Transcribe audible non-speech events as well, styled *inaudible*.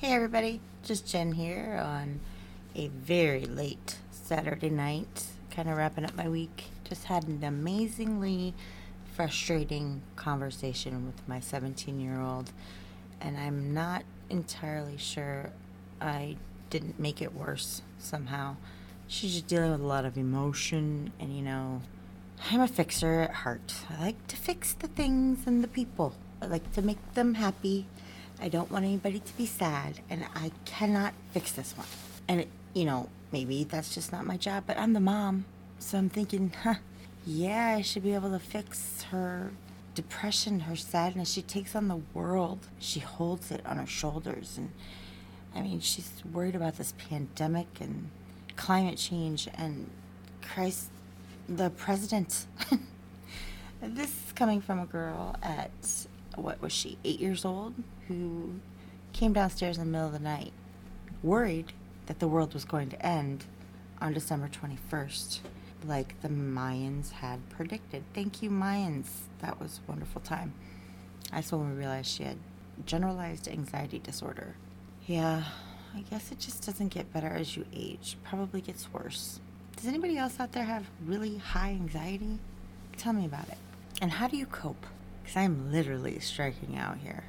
Hey everybody, just Jen here on a very late Saturday night, kind of wrapping up my week. Just had an amazingly frustrating conversation with my 17 year old, and I'm not entirely sure I didn't make it worse somehow. She's just dealing with a lot of emotion, and you know, I'm a fixer at heart. I like to fix the things and the people, I like to make them happy. I don't want anybody to be sad, and I cannot fix this one. And, it, you know, maybe that's just not my job, but I'm the mom. So I'm thinking, huh, yeah, I should be able to fix her depression, her sadness. She takes on the world, she holds it on her shoulders. And I mean, she's worried about this pandemic and climate change and Christ, the president. *laughs* this is coming from a girl at what was she, eight years old, who came downstairs in the middle of the night, worried that the world was going to end on December 21st, like the Mayans had predicted. Thank you, Mayans. That was a wonderful time. That's when we realized she had generalized anxiety disorder. Yeah, I guess it just doesn't get better as you age. Probably gets worse. Does anybody else out there have really high anxiety? Tell me about it. And how do you cope? Because I'm literally striking out here.